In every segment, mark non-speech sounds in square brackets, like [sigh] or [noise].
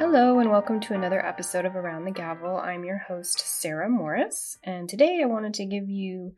Hello, and welcome to another episode of Around the Gavel. I'm your host, Sarah Morris, and today I wanted to give you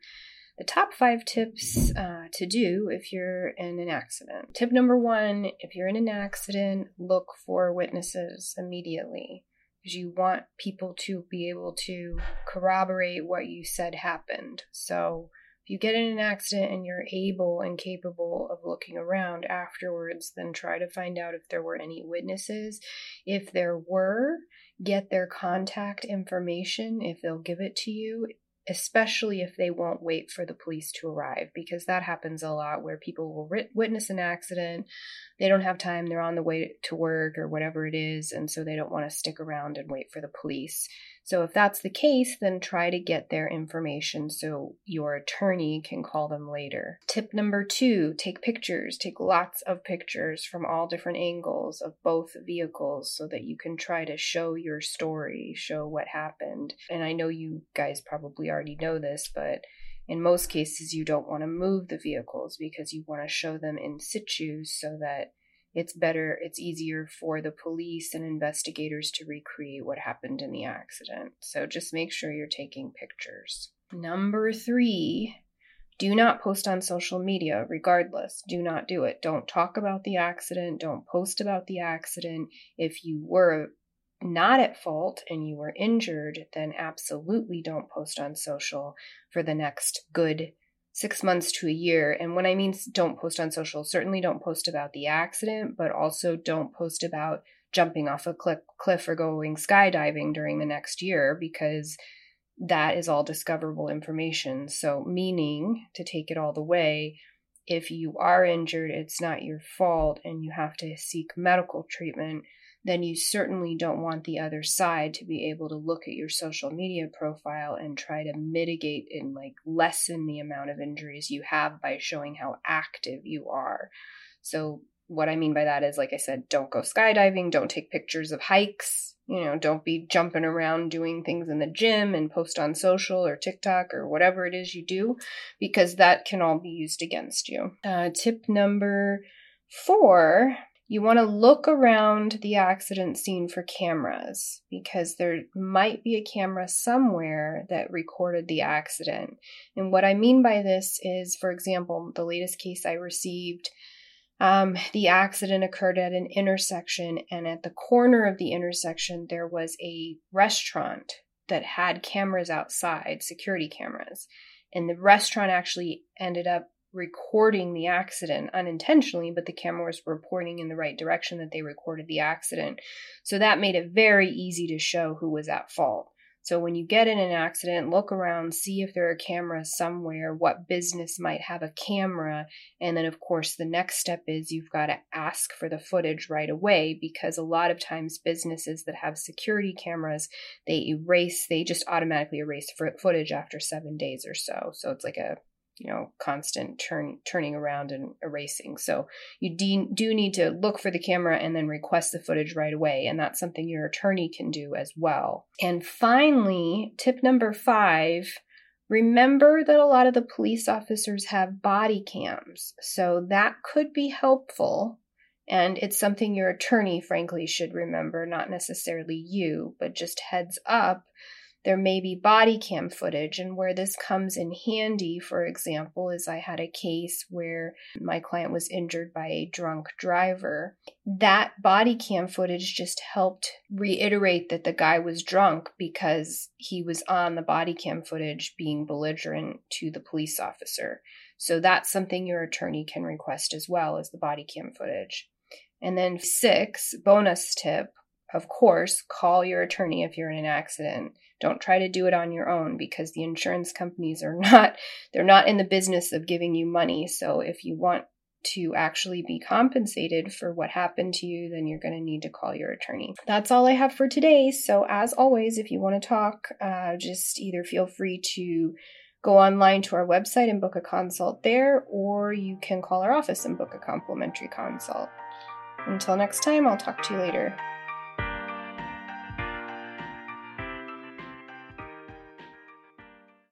the top five tips uh, to do if you're in an accident. Tip number one if you're in an accident, look for witnesses immediately because you want people to be able to corroborate what you said happened. So, if you get in an accident and you're able and capable of looking around afterwards, then try to find out if there were any witnesses. If there were, get their contact information if they'll give it to you especially if they won't wait for the police to arrive, because that happens a lot where people will witness an accident, they don't have time, they're on the way to work or whatever it is, and so they don't want to stick around and wait for the police. So, if that's the case, then try to get their information so your attorney can call them later. Tip number two take pictures. Take lots of pictures from all different angles of both vehicles so that you can try to show your story, show what happened. And I know you guys probably already know this, but in most cases, you don't want to move the vehicles because you want to show them in situ so that it's better, it's easier for the police and investigators to recreate what happened in the accident. So just make sure you're taking pictures. Number three, do not post on social media, regardless. Do not do it. Don't talk about the accident. Don't post about the accident. If you were not at fault and you were injured, then absolutely don't post on social for the next good six months to a year. And when I mean don't post on social, certainly don't post about the accident, but also don't post about jumping off a cliff, or going skydiving during the next year because that is all discoverable information. So, meaning to take it all the way, if you are injured, it's not your fault and you have to seek medical treatment then you certainly don't want the other side to be able to look at your social media profile and try to mitigate and like lessen the amount of injuries you have by showing how active you are. So, what I mean by that is, like I said, don't go skydiving, don't take pictures of hikes, you know, don't be jumping around doing things in the gym and post on social or TikTok or whatever it is you do, because that can all be used against you. Uh, tip number four you want to look around the accident scene for cameras because there might be a camera somewhere that recorded the accident. And what I mean by this is, for example, the latest case I received. Um, the accident occurred at an intersection, and at the corner of the intersection, there was a restaurant that had cameras outside, security cameras. And the restaurant actually ended up recording the accident unintentionally, but the camera was reporting in the right direction that they recorded the accident. So that made it very easy to show who was at fault. So when you get in an accident, look around, see if there are cameras somewhere, what business might have a camera, and then of course the next step is you've got to ask for the footage right away because a lot of times businesses that have security cameras, they erase, they just automatically erase footage after 7 days or so. So it's like a you know constant turn turning around and erasing. So you de- do need to look for the camera and then request the footage right away and that's something your attorney can do as well. And finally tip number 5 remember that a lot of the police officers have body cams. So that could be helpful and it's something your attorney frankly should remember not necessarily you but just heads up there may be body cam footage, and where this comes in handy, for example, is I had a case where my client was injured by a drunk driver. That body cam footage just helped reiterate that the guy was drunk because he was on the body cam footage being belligerent to the police officer. So that's something your attorney can request as well as the body cam footage. And then, six, bonus tip of course, call your attorney if you're in an accident. Don't try to do it on your own because the insurance companies are [laughs] not they're not in the business of giving you money. So if you want to actually be compensated for what happened to you, then you're going to need to call your attorney. That's all I have for today. So, as always, if you want to talk, uh, just either feel free to go online to our website and book a consult there, or you can call our office and book a complimentary consult. Until next time, I'll talk to you later.